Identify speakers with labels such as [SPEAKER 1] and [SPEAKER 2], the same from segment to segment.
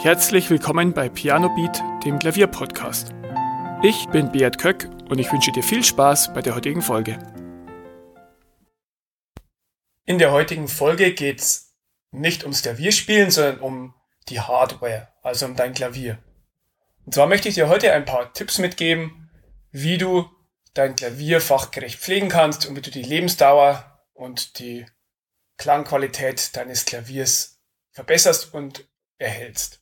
[SPEAKER 1] Herzlich willkommen bei Piano Beat, dem Klavierpodcast. Ich bin Beat Köck und ich wünsche dir viel Spaß bei der heutigen Folge. In der heutigen Folge geht es nicht ums Klavierspielen, sondern um die Hardware, also um dein Klavier. Und zwar möchte ich dir heute ein paar Tipps mitgeben, wie du dein Klavier fachgerecht pflegen kannst und wie du die Lebensdauer und die Klangqualität deines Klaviers verbesserst und erhältst.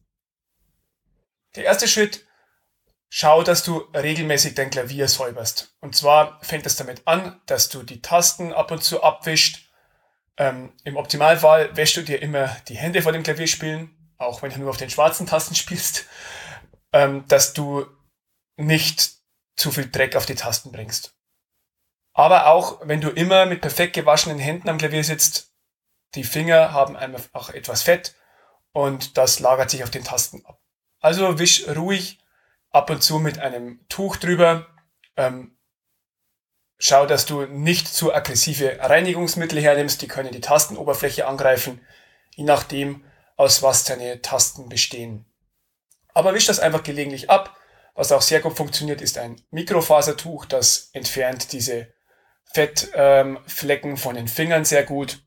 [SPEAKER 1] Der erste Schritt, schau, dass du regelmäßig dein Klavier säuberst. Und zwar fängt es damit an, dass du die Tasten ab und zu abwischst. Ähm, Im Optimalfall wäschst du dir immer die Hände vor dem Klavierspielen, auch wenn du nur auf den schwarzen Tasten spielst, ähm, dass du nicht zu viel Dreck auf die Tasten bringst. Aber auch wenn du immer mit perfekt gewaschenen Händen am Klavier sitzt, die Finger haben einfach etwas Fett und das lagert sich auf den Tasten ab. Also wisch ruhig ab und zu mit einem Tuch drüber. Ähm, schau, dass du nicht zu aggressive Reinigungsmittel hernimmst, die können die Tastenoberfläche angreifen, je nachdem, aus was deine Tasten bestehen. Aber wisch das einfach gelegentlich ab. Was auch sehr gut funktioniert, ist ein Mikrofasertuch, das entfernt diese Fettflecken ähm, von den Fingern sehr gut.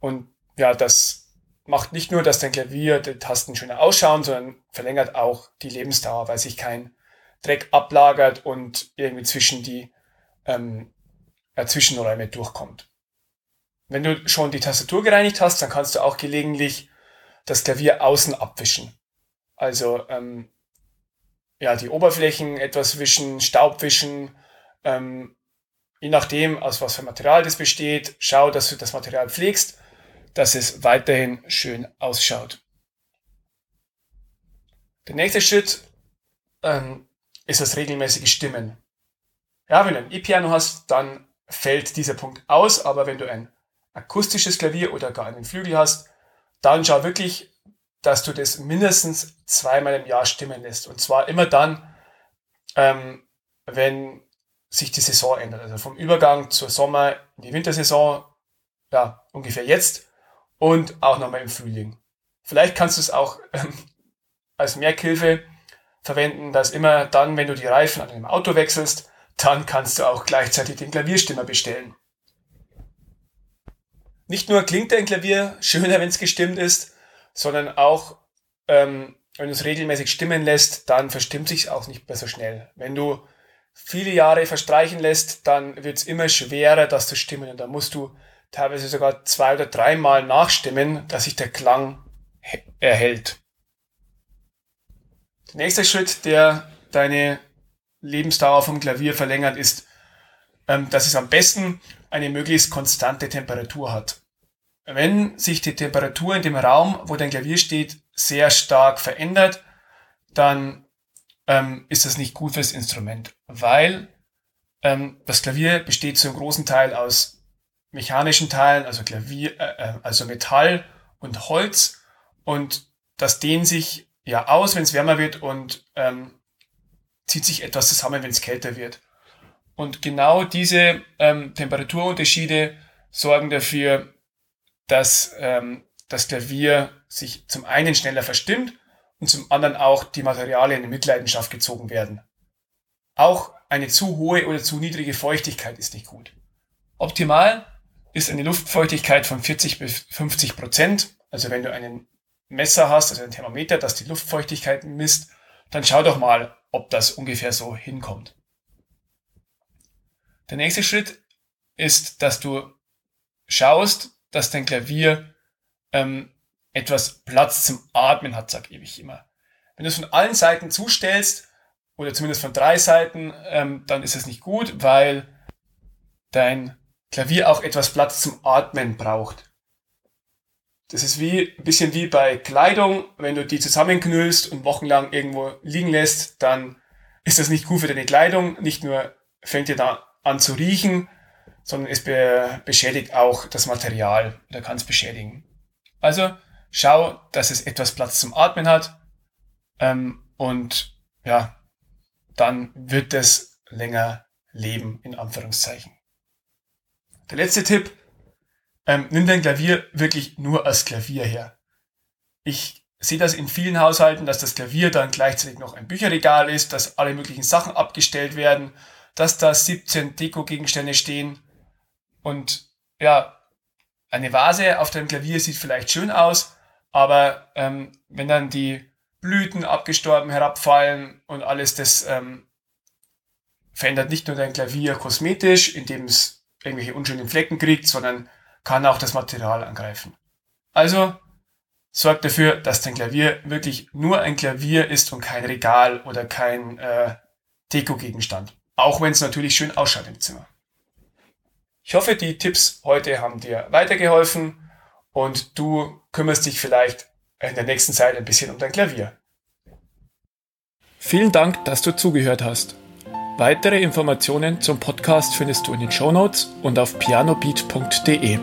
[SPEAKER 1] Und ja, das macht nicht nur, dass dein Klavier die Tasten schöner ausschauen, sondern verlängert auch die Lebensdauer, weil sich kein Dreck ablagert und irgendwie zwischen die ähm, äh, Zwischenräume durchkommt. Wenn du schon die Tastatur gereinigt hast, dann kannst du auch gelegentlich das Klavier außen abwischen. Also ähm, ja, die Oberflächen etwas wischen, Staub wischen, ähm, je nachdem, aus was für Material das besteht, schau, dass du das Material pflegst dass es weiterhin schön ausschaut. Der nächste Schritt ähm, ist das regelmäßige Stimmen. Ja, wenn du ein E-Piano hast, dann fällt dieser Punkt aus, aber wenn du ein akustisches Klavier oder gar einen Flügel hast, dann schau wirklich, dass du das mindestens zweimal im Jahr stimmen lässt. Und zwar immer dann, ähm, wenn sich die Saison ändert. Also vom Übergang zur Sommer in die Wintersaison, ja, ungefähr jetzt und auch nochmal im Frühling. Vielleicht kannst du es auch ähm, als Merkhilfe verwenden, dass immer dann, wenn du die Reifen an einem Auto wechselst, dann kannst du auch gleichzeitig den Klavierstimmer bestellen. Nicht nur klingt dein Klavier schöner, wenn es gestimmt ist, sondern auch, ähm, wenn du es regelmäßig stimmen lässt, dann verstimmt sich auch nicht mehr so schnell. Wenn du viele Jahre verstreichen lässt, dann wird es immer schwerer, das zu stimmen und dann musst du teilweise sogar zwei oder dreimal nachstimmen, dass sich der Klang erhält. Der nächste Schritt, der deine Lebensdauer vom Klavier verlängert, ist, ähm, dass es am besten eine möglichst konstante Temperatur hat. Wenn sich die Temperatur in dem Raum, wo dein Klavier steht, sehr stark verändert, dann ähm, ist das nicht gut fürs Instrument, weil ähm, das Klavier besteht zu einem großen Teil aus mechanischen Teilen, also Klavier, äh, äh, also Metall und Holz. Und das dehnt sich ja aus, wenn es wärmer wird und ähm, zieht sich etwas zusammen, wenn es kälter wird. Und genau diese ähm, Temperaturunterschiede sorgen dafür, dass ähm, das Klavier sich zum einen schneller verstimmt und zum anderen auch die Materialien in Mitleidenschaft gezogen werden. Auch eine zu hohe oder zu niedrige Feuchtigkeit ist nicht gut. Optimal ist eine Luftfeuchtigkeit von 40 bis 50 Prozent. Also wenn du einen Messer hast, also ein Thermometer, das die Luftfeuchtigkeit misst, dann schau doch mal, ob das ungefähr so hinkommt. Der nächste Schritt ist, dass du schaust, dass dein Klavier ähm, etwas Platz zum Atmen hat, sag ich immer. Wenn du es von allen Seiten zustellst, oder zumindest von drei Seiten, ähm, dann ist es nicht gut, weil dein Klavier auch etwas Platz zum Atmen braucht. Das ist wie, ein bisschen wie bei Kleidung. Wenn du die zusammenknüllst und wochenlang irgendwo liegen lässt, dann ist das nicht gut für deine Kleidung. Nicht nur fängt ihr da an zu riechen, sondern es be beschädigt auch das Material oder kann es beschädigen. Also schau, dass es etwas Platz zum Atmen hat ähm, und ja, dann wird es länger leben, in Anführungszeichen. Der letzte Tipp, ähm, nimm dein Klavier wirklich nur als Klavier her. Ich sehe das in vielen Haushalten, dass das Klavier dann gleichzeitig noch ein Bücherregal ist, dass alle möglichen Sachen abgestellt werden, dass da 17 Deko-Gegenstände stehen und ja, eine Vase auf dem Klavier sieht vielleicht schön aus, aber ähm, wenn dann die Blüten abgestorben herabfallen und alles, das ähm, verändert nicht nur dein Klavier kosmetisch, indem es irgendwelche unschönen Flecken kriegt, sondern kann auch das Material angreifen. Also sorgt dafür, dass dein Klavier wirklich nur ein Klavier ist und kein Regal oder kein äh, Deko-Gegenstand. Auch wenn es natürlich schön ausschaut im Zimmer. Ich hoffe, die Tipps heute haben dir weitergeholfen und du kümmerst dich vielleicht in der nächsten Zeit ein bisschen um dein Klavier. Vielen Dank, dass du zugehört hast. Weitere Informationen zum Podcast findest du in den Show Notes und auf pianobeat.de.